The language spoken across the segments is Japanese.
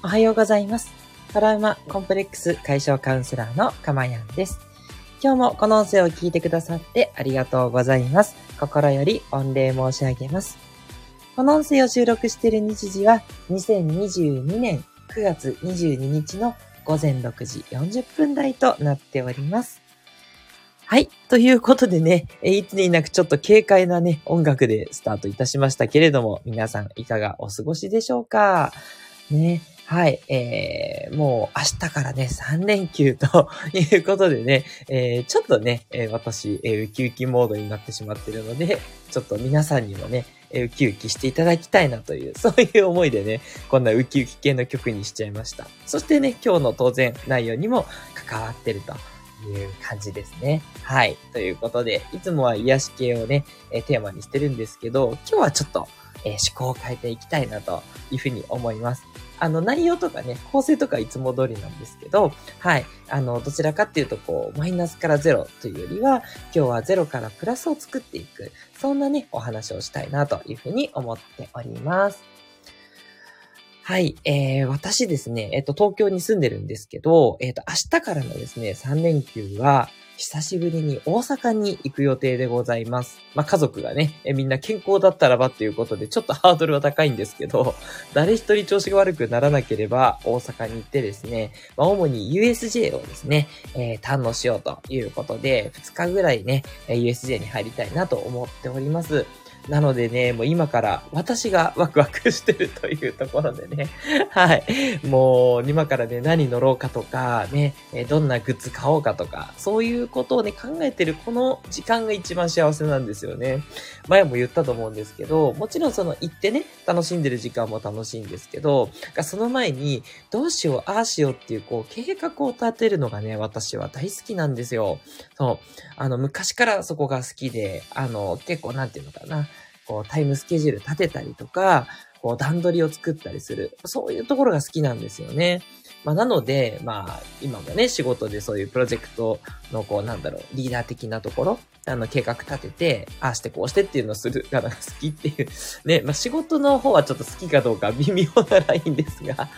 おはようございます。トラウマコンプレックス解消カウンセラーのかまやんです。今日もこの音声を聞いてくださってありがとうございます。心より御礼申し上げます。この音声を収録している日時は2022年9月22日の午前6時40分台となっております。はい。ということでね、いつになくちょっと軽快なね、音楽でスタートいたしましたけれども、皆さんいかがお過ごしでしょうか？ね。はい。えー、もう明日からね、3連休ということでね、えー、ちょっとね、えー、私、えー、ウキウキモードになってしまってるので、ちょっと皆さんにもね、えー、ウキウキしていただきたいなという、そういう思いでね、こんなウキウキ系の曲にしちゃいました。そしてね、今日の当然内容にも関わってると。いう感じですね。はい。ということで、いつもは癒し系をね、えー、テーマにしてるんですけど、今日はちょっと、えー、思考を変えていきたいなというふうに思います。あの、内容とかね、構成とかいつも通りなんですけど、はい。あの、どちらかっていうと、こう、マイナスからゼロというよりは、今日はゼロからプラスを作っていく、そんなね、お話をしたいなというふうに思っております。はい。えー、私ですね、えっ、と、東京に住んでるんですけど、えっ、と、明日からのですね、3連休は、久しぶりに大阪に行く予定でございます。まあ、家族がね、えみんな健康だったらばっていうことで、ちょっと ハードルは高いんですけど、誰一人調子が悪くならなければ、大阪に行ってですね、まあ、主に USJ をですね、えー、堪能しようということで、2日ぐらいね、USJ に入りたいなと思っております。なのでね、もう今から私がワクワクしてるというところでね、はい。もう今からね、何乗ろうかとか、ね、どんなグッズ買おうかとか、そういうことをね、考えてるこの時間が一番幸せなんですよね。前も言ったと思うんですけど、もちろんその行ってね、楽しんでる時間も楽しいんですけど、その前に、どうしよう、ああしようっていう、こう、計画を立てるのがね、私は大好きなんですよ。そう。あの、昔からそこが好きで、あの、結構なんていうのかな。こう、タイムスケジュール立てたりとか、こう、段取りを作ったりする。そういうところが好きなんですよね。まあ、なので、まあ、今もね、仕事でそういうプロジェクトの、こう、なんだろう、リーダー的なところ、あの、計画立てて、ああしてこうしてっていうのをする方が好きっていう、ね、まあ、仕事の方はちょっと好きかどうか微妙なラインですが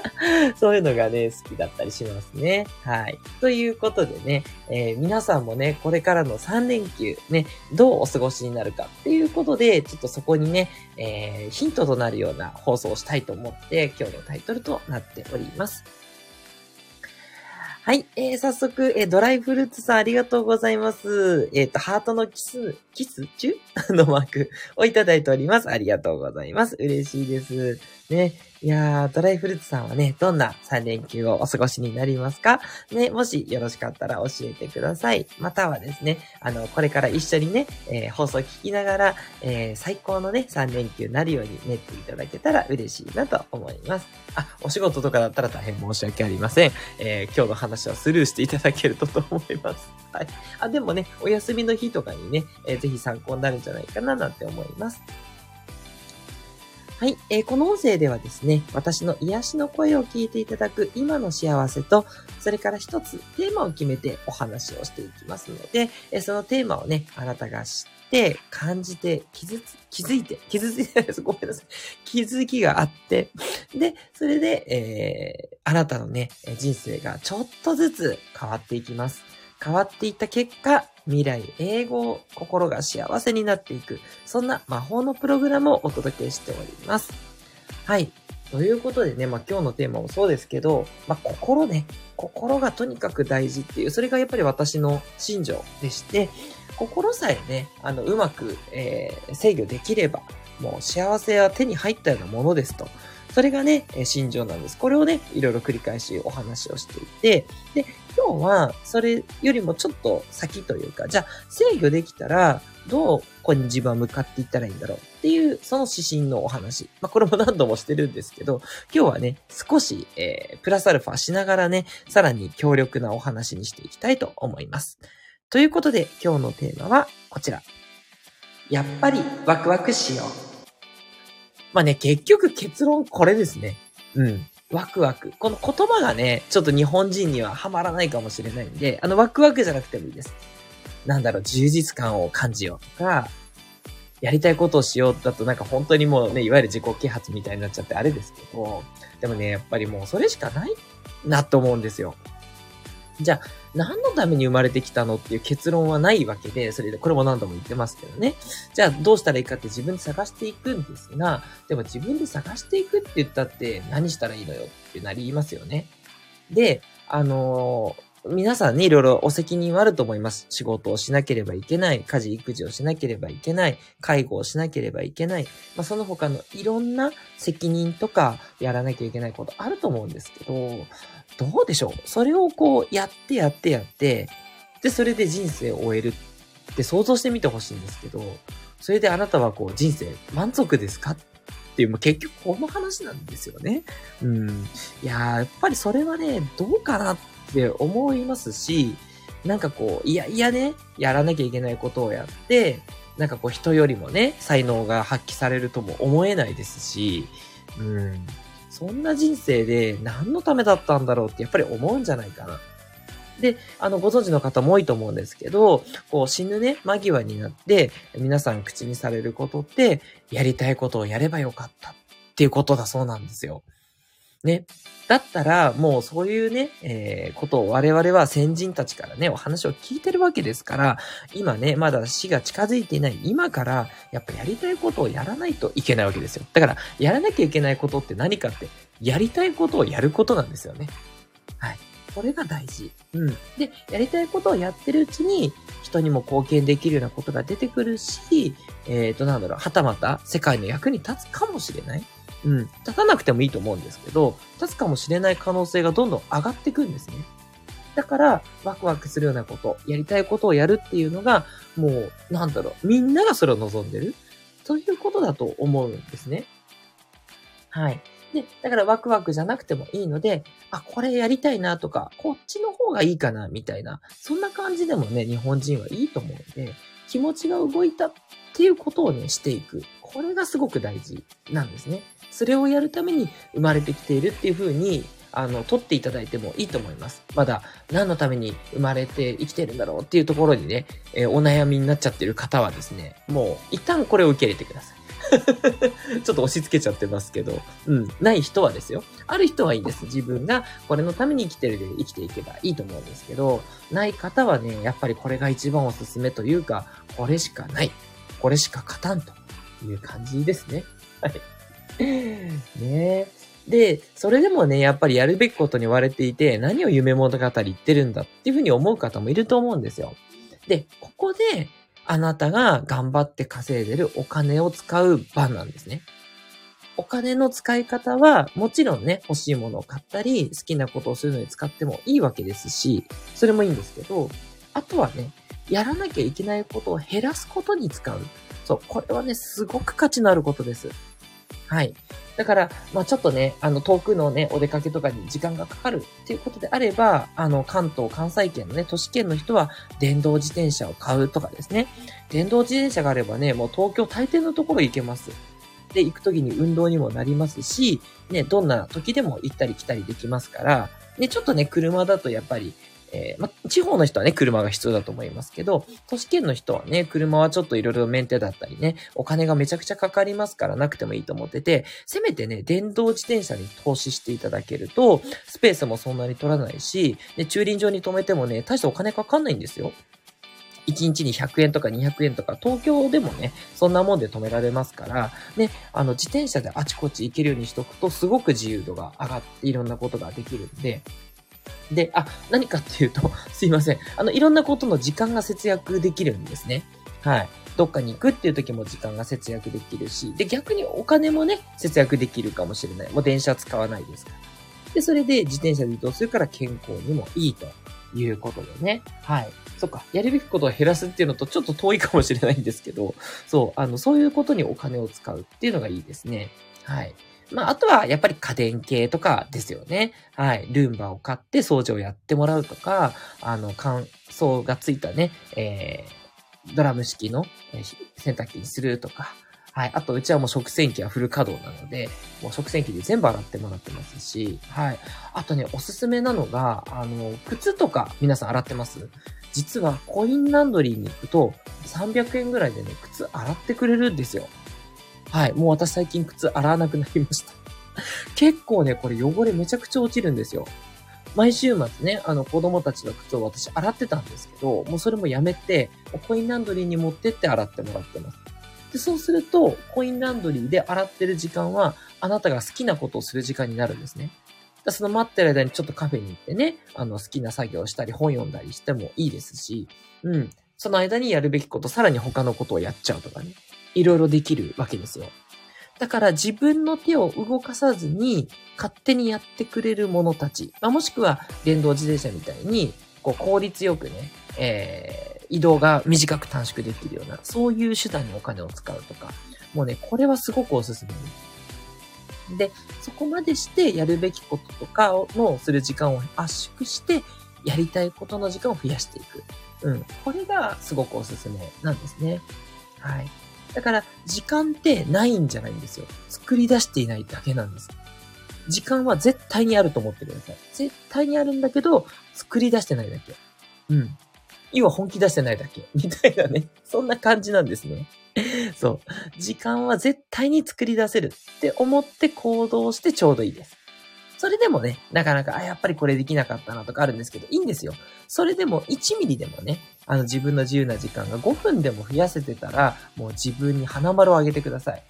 そういうのがね、好きだったりしますね。はい。ということでね、えー、皆さんもね、これからの3連休、ね、どうお過ごしになるかっていうことで、ちょっとそこにね、えー、ヒントとなるような放送をしたいと思って、今日のタイトルとなっております。はい。えー、早速、えー、ドライフルーツさんありがとうございます。えっ、ー、と、ハートのキス、キス中？のマークをいただいております。ありがとうございます。嬉しいです。ね。いやー、ドライフルーツさんはね、どんな3連休をお過ごしになりますかね、もしよろしかったら教えてください。またはですね、あの、これから一緒にね、えー、放送聞きながら、えー、最高のね、3連休になるように練っていただけたら嬉しいなと思います。あ、お仕事とかだったら大変申し訳ありません。えー、今日の話はスルーしていただけるとと思います。はい。あ、でもね、お休みの日とかにね、えー、ぜひ参考になるんじゃないかななんて思います。はい、えー、この音声ではですね、私の癒しの声を聞いていただく今の幸せと、それから一つテーマを決めてお話をしていきますので、えー、そのテーマをね、あなたが知って、感じて、気づ気づいて、気づいてないです、ごめんなさい。気づきがあって、で、それで、えー、あなたのね、人生がちょっとずつ変わっていきます。変わっていった結果、未来、英語、心が幸せになっていく、そんな魔法のプログラムをお届けしております。はい。ということでね、まあ今日のテーマもそうですけど、まあ心ね、心がとにかく大事っていう、それがやっぱり私の信条でして、心さえね、あの、うまく、えー、制御できれば、もう幸せは手に入ったようなものですと。それがね、心情なんです。これをね、いろいろ繰り返しお話をしていて、で、今日はそれよりもちょっと先というか、じゃあ制御できたら、どうここに自分は向かっていったらいいんだろうっていう、その指針のお話。まあ、これも何度もしてるんですけど、今日はね、少し、えー、プラスアルファしながらね、さらに強力なお話にしていきたいと思います。ということで、今日のテーマはこちら。やっぱりワクワクしよう。まあね、結局結論これですね。うん。ワクワク。この言葉がね、ちょっと日本人にはハマらないかもしれないんで、あの、ワクワクじゃなくてもいいです。なんだろう、充実感を感じようとか、やりたいことをしようだとなんか本当にもうね、いわゆる自己啓発みたいになっちゃってあれですけど、でもね、やっぱりもうそれしかないなと思うんですよ。じゃあ、何のために生まれてきたのっていう結論はないわけで、それで、これも何度も言ってますけどね。じゃあ、どうしたらいいかって自分で探していくんですが、でも自分で探していくって言ったって何したらいいのよってなりますよね。で、あのー皆さんね、いろいろお責任はあると思います。仕事をしなければいけない、家事、育児をしなければいけない、介護をしなければいけない、まあ、その他のいろんな責任とかやらなきゃいけないことあると思うんですけど、どうでしょう？それをこう、やってやってやって、で、それで人生を終えるって想像してみてほしいんですけど、それであなたはこう、人生満足ですかっていう、まあ、結局この話なんですよね。うん。いややっぱりそれはね、どうかなって思いますし、なんかこう、いやいやね、やらなきゃいけないことをやって、なんかこう人よりもね、才能が発揮されるとも思えないですし、うん。そんな人生で何のためだったんだろうってやっぱり思うんじゃないかな。で、あの、ご存知の方も多いと思うんですけど、こう死ぬね、間際になって、皆さん口にされることって、やりたいことをやればよかったっていうことだそうなんですよ。ね。だったら、もうそういうね、えー、ことを我々は先人たちからね、お話を聞いてるわけですから、今ね、まだ死が近づいていない今から、やっぱやりたいことをやらないといけないわけですよ。だから、やらなきゃいけないことって何かって、やりたいことをやることなんですよね。はい。これが大事。うん。で、やりたいことをやってるうちに、人にも貢献できるようなことが出てくるし、えっ、ー、と、なんだろう、はたまた世界の役に立つかもしれない。うん。立たなくてもいいと思うんですけど、立つかもしれない可能性がどんどん上がっていくんですね。だから、ワクワクするようなこと、やりたいことをやるっていうのが、もう、なんだろう、みんながそれを望んでる。ということだと思うんですね。はい。で、だからワクワクじゃなくてもいいので、あ、これやりたいなとか、こっちの方がいいかな、みたいな、そんな感じでもね、日本人はいいと思うんで、気持ちが動いたっていうことをね、していく。これがすごく大事なんですね。それをやるために生まれてきているっていうふうに、あの、取っていただいてもいいと思います。まだ何のために生まれて生きてるんだろうっていうところにね、えー、お悩みになっちゃってる方はですね、もう一旦これを受け入れてください。ちょっと押し付けちゃってますけど、うん。ない人はですよ。ある人はいいです。自分がこれのために生きてるで生きていけばいいと思うんですけど、ない方はね、やっぱりこれが一番おすすめというか、これしかない。これしか勝たんという感じですね。はい。ねで、それでもね、やっぱりやるべきことに追われていて、何を夢物語言ってるんだっていうふうに思う方もいると思うんですよ。で、ここで、あなたが頑張って稼いでるお金を使う場なんですね。お金の使い方は、もちろんね、欲しいものを買ったり、好きなことをするのに使ってもいいわけですし、それもいいんですけど、あとはね、やらなきゃいけないことを減らすことに使う。そう、これはね、すごく価値のあることです。はい。だから、まあちょっとね、あの、遠くのね、お出かけとかに時間がかかるっていうことであれば、あの、関東、関西圏のね、都市圏の人は、電動自転車を買うとかですね。電動自転車があればね、もう東京大抵のところ行けます。で、行くときに運動にもなりますし、ね、どんな時でも行ったり来たりできますから、ね、ちょっとね、車だとやっぱり、えー、ま、地方の人はね、車が必要だと思いますけど、都市圏の人はね、車はちょっといろいろメンテだったりね、お金がめちゃくちゃかかりますからなくてもいいと思ってて、せめてね、電動自転車に投資していただけると、スペースもそんなに取らないし、で、駐輪場に止めてもね、大したお金かかんないんですよ。1日に100円とか200円とか、東京でもね、そんなもんで止められますから、ね、あの、自転車であちこち行けるようにしとくと、すごく自由度が上がっていろんなことができるんで、で、あ、何かっていうと、すいません。あの、いろんなことの時間が節約できるんですね。はい。どっかに行くっていう時も時間が節約できるし、で、逆にお金もね、節約できるかもしれない。もう電車使わないですから。で、それで自転車で移動するから健康にもいいということでね。はい。そっか。やるべきことを減らすっていうのとちょっと遠いかもしれないんですけど、そう、あの、そういうことにお金を使うっていうのがいいですね。はい。まあ、あとはやっぱり家電系とかですよね。はい。ルンバを買って掃除をやってもらうとか、あの、乾燥がついたね、えー、ドラム式の洗濯機にするとか、はい。あと、うちはもう食洗機はフル稼働なので、もう食洗機で全部洗ってもらってますし、はい。あとね、おすすめなのが、あの、靴とか皆さん洗ってます？実はコインランドリーに行くと、300円ぐらいでね、靴洗ってくれるんですよ。はい。もう私最近靴洗わなくなりました。結構ね、これ汚れめちゃくちゃ落ちるんですよ。毎週末ね、あの子供たちの靴を私洗ってたんですけど、もうそれもやめて、コインランドリーに持ってって洗ってもらってます。で、そうすると、コインランドリーで洗ってる時間は、あなたが好きなことをする時間になるんですね。だその待ってる間にちょっとカフェに行ってね、あの、好きな作業をしたり、本読んだりしてもいいですし、うん。その間にやるべきこと、さらに他のことをやっちゃうとかね。いろいろできるわけですよ。だから自分の手を動かさずに勝手にやってくれるものたち、まあ、もしくは電動自転車みたいにこう効率よくね、えー移動が短く短縮できるような、そういう手段にお金を使うとか、もうね、これはすごくおすすめです。で、そこまでしてやるべきこととかのする時間を圧縮して、やりたいことの時間を増やしていく。うん。これがすごくおすすめなんですね。はい。だから、時間ってないんじゃないんですよ。作り出していないだけなんです。時間は絶対にあると思ってください。絶対にあるんだけど、作り出してないだけ。うん。要は本気出してないだけ。みたいなね。そんな感じなんですね。そう。時間は絶対に作り出せるって思って行動してちょうどいいです。それでもね、なかなか、あ、やっぱりこれできなかったなとかあるんですけど、いいんですよ。それでも1ミリでもね、あの自分の自由な時間が5分でも増やせてたら、もう自分に花丸をあげてください。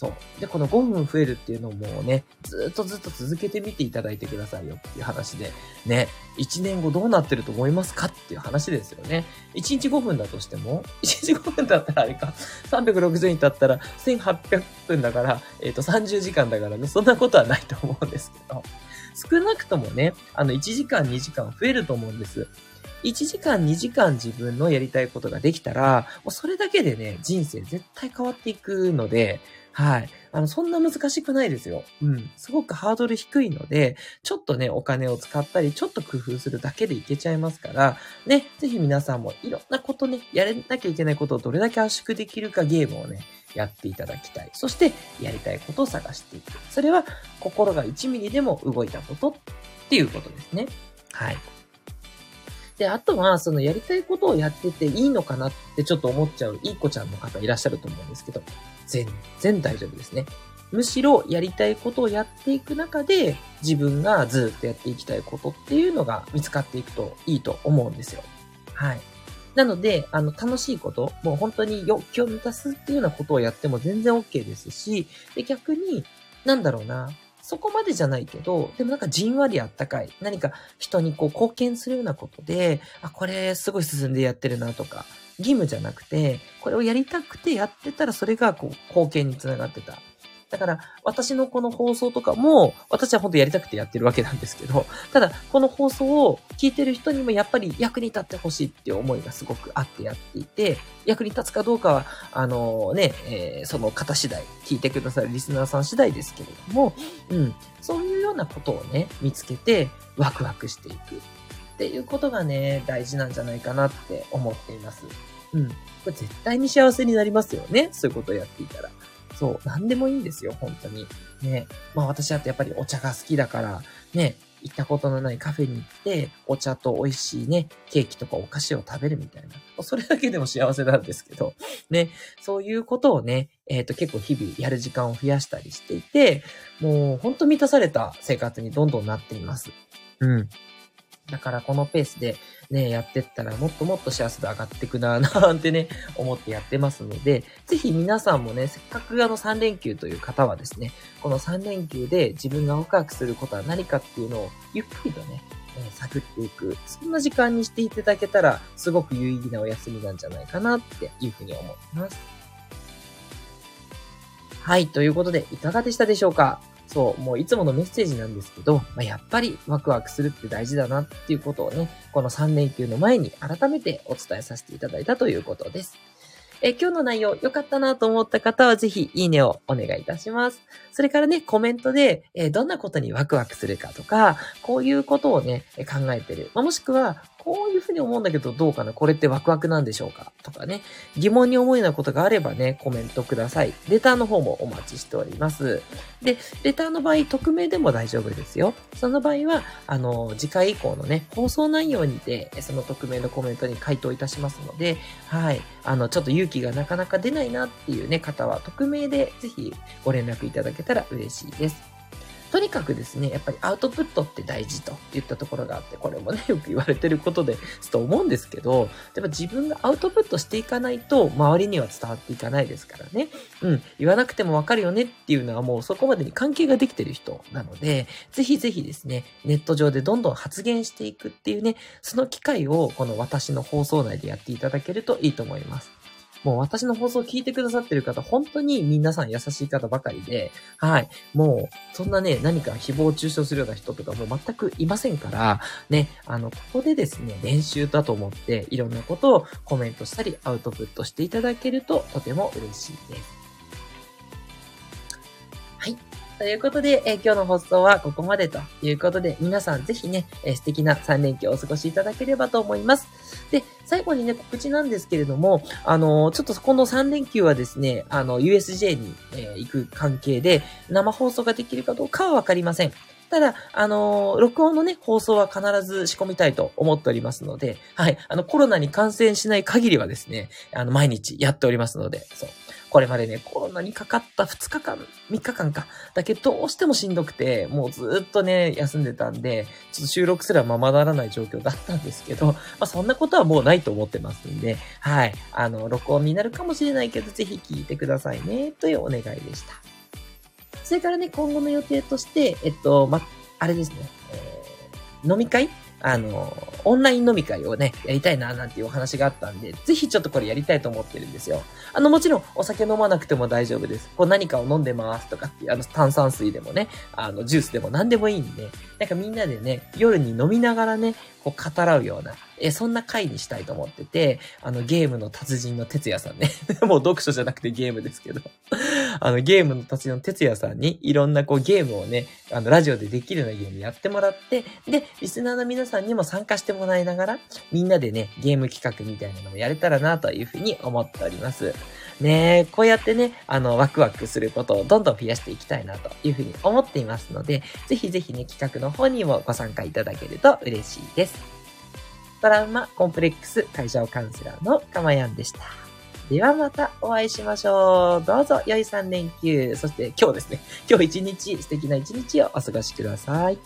そう。で、この5分増えるっていうのもね、ずっとずっと続けてみていただいてくださいよっていう話で、ね、1年後どうなってると思いますかっていう話ですよね。1日5分だとしても、1日5分だったらあれか、360日経ったら1800分だから、えっ、ー、と30時間だからね、そんなことはないと思うんですけど、少なくともね、あの1時間2時間増えると思うんです。1時間2時間自分のやりたいことができたら、もうそれだけでね、人生絶対変わっていくので、はい。あの、そんな難しくないですよ。うん。すごくハードル低いので、ちょっとね、お金を使ったり、ちょっと工夫するだけでいけちゃいますから、ね、ぜひ皆さんもいろんなことね、やれなきゃいけないことをどれだけ圧縮できるかゲームをね、やっていただきたい。そして、やりたいことを探していく。それは、心が1ミリでも動いたことっていうことですね。はい。で、あとは、そのやりたいことをやってていいのかなってちょっと思っちゃういい子ちゃんの方いらっしゃると思うんですけど、全然大丈夫ですね。むしろやりたいことをやっていく中で自分がずっとやっていきたいことっていうのが見つかっていくといいと思うんですよ。はい。なので、あの、楽しいこと、もう本当に欲求を満たすっていうようなことをやっても全然 OK ですし、で、逆に、なんだろうな、そこまでじゃないけど、でもなんかじんわりあったかい。何か人にこう貢献するようなことで、あ、これすごい進んでやってるなとか、義務じゃなくて、これをやりたくてやってたらそれがこう貢献につながってた。だから、私のこの放送とかも、私は本当やりたくてやってるわけなんですけど、ただ、この放送を聞いてる人にもやっぱり役に立ってほしいっていう思いがすごくあってやっていて、役に立つかどうかは、あのね、えー、その方次第、聞いてくださるリスナーさん次第ですけれども、うん、そういうようなことをね、見つけて、ワクワクしていく。っていうことがね、大事なんじゃないかなって思っています。うん。これ絶対に幸せになりますよね。そういうことをやっていたら。そう、何でもいいんですよ、本当に。ね。まあ私だってやっぱりお茶が好きだから、ね、行ったことのないカフェに行って、お茶と美味しいね、ケーキとかお菓子を食べるみたいな。それだけでも幸せなんですけど、ね、そういうことをね、えっ、ー、と結構日々やる時間を増やしたりしていて、もうほんと満たされた生活にどんどんなっています。うん。だからこのペースでね、やってったらもっともっと幸せ度上がってくなぁなんてね、思ってやってますので、ぜひ皆さんもね、せっかくあの3連休という方はですね、この3連休で自分がワクワクすることは何かっていうのをゆっくりとね、え、探っていく。そんな時間にしていただけたら、すごく有意義なお休みなんじゃないかなっていうふうに思ってます。はい、ということで、いかがでしたでしょうか？そう、もういつものメッセージなんですけど、まあ、やっぱりワクワクするって大事だなっていうことをね、この3連休の前に改めてお伝えさせていただいたということです。え今日の内容良かったなと思った方はぜひいいねをお願いいたします。それからね、コメントで、えどんなことにワクワクするかとか、こういうことをね、考えてる。ま、もしくは、こういうふうに思うんだけどどうかな？これってワクワクなんでしょうか？とかね、疑問に思うようなことがあればね、コメントください。レターの方もお待ちしております。で、レターの場合、匿名でも大丈夫ですよ。その場合は、あの、次回以降のね、放送内容にて、その匿名のコメントに回答いたしますので、はい、あの、ちょっと勇気がなかなか出ないなっていうね、方は、匿名でぜひご連絡いただけたら嬉しいです。とにかくですね、やっぱりアウトプットって大事と言ったところがあって、これもね、よく言われてることですと思うんですけど、やっぱ自分がアウトプットしていかないと、周りには伝わっていかないですからね。うん、言わなくてもわかるよねっていうのはもうそこまでに関係ができてる人なので、ぜひぜひですね、ネット上でどんどん発言していくっていうね、その機会をこの私の放送内でやっていただけるといいと思います。もう私の放送を聞いてくださってる方、本当に皆さん優しい方ばかりで、はい。もう、そんなね、何か誹謗中傷するような人とかも全くいませんから、ね、あの、ここでですね、練習だと思って、いろんなことをコメントしたり、アウトプットしていただけると、とても嬉しいです。ということで、えー、今日の放送はここまでということで、皆さんぜひね、えー、素敵な3連休をお過ごしいただければと思います。で、最後にね、告知なんですけれども、あのー、ちょっとこの3連休はですね、あの、USJ に、え行く関係で、生放送ができるかどうかはわかりません。ただ、あのー、録音のね、放送は必ず仕込みたいと思っておりますので、はい、あの、コロナに感染しない限りはですね、あの、毎日やっておりますので、そう。これまでね、コロナにかかった2日間、3日間か。だけど、うしてもしんどくて、もうずっとね、休んでたんで、ちょっと収録すらままならない状況だったんですけど、まあそんなことはもうないと思ってますんで、はい。あの、録音になるかもしれないけど、ぜひ聞いてくださいね、というお願いでした。それからね、今後の予定として、えっと、ま、あれですね、えー、飲み会？あの、オンライン飲み会をね、やりたいな、なんていうお話があったんで、ぜひちょっとこれやりたいと思ってるんですよ。あの、もちろん、お酒飲まなくても大丈夫です。こう何かを飲んでますとかっていう、あの、炭酸水でもね、あの、ジュースでも何でもいいんで、なんかみんなでね、夜に飲みながらね、こう語らうような、え、そんな回にしたいと思ってて、あの、ゲームの達人の哲也さんね。もう読書じゃなくてゲームですけど。あの、ゲームの達人の哲也さんに、いろんなこうゲームをね、あの、ラジオでできるようなゲームやってもらって、で、リスナーの皆さんにも参加してもらいながら、みんなでね、ゲーム企画みたいなのもやれたらな、というふうに思っております。ねこうやってね、あの、ワクワクすることをどんどん増やしていきたいな、というふうに思っていますので、ぜひぜひね、企画の方にもご参加いただけると嬉しいです。トラウマコンプレックス会社をカウンセラーのかまやんでした。ではまたお会いしましょう。どうぞ良い3連休。そして今日ですね。今日一日素敵な一日をお過ごしください。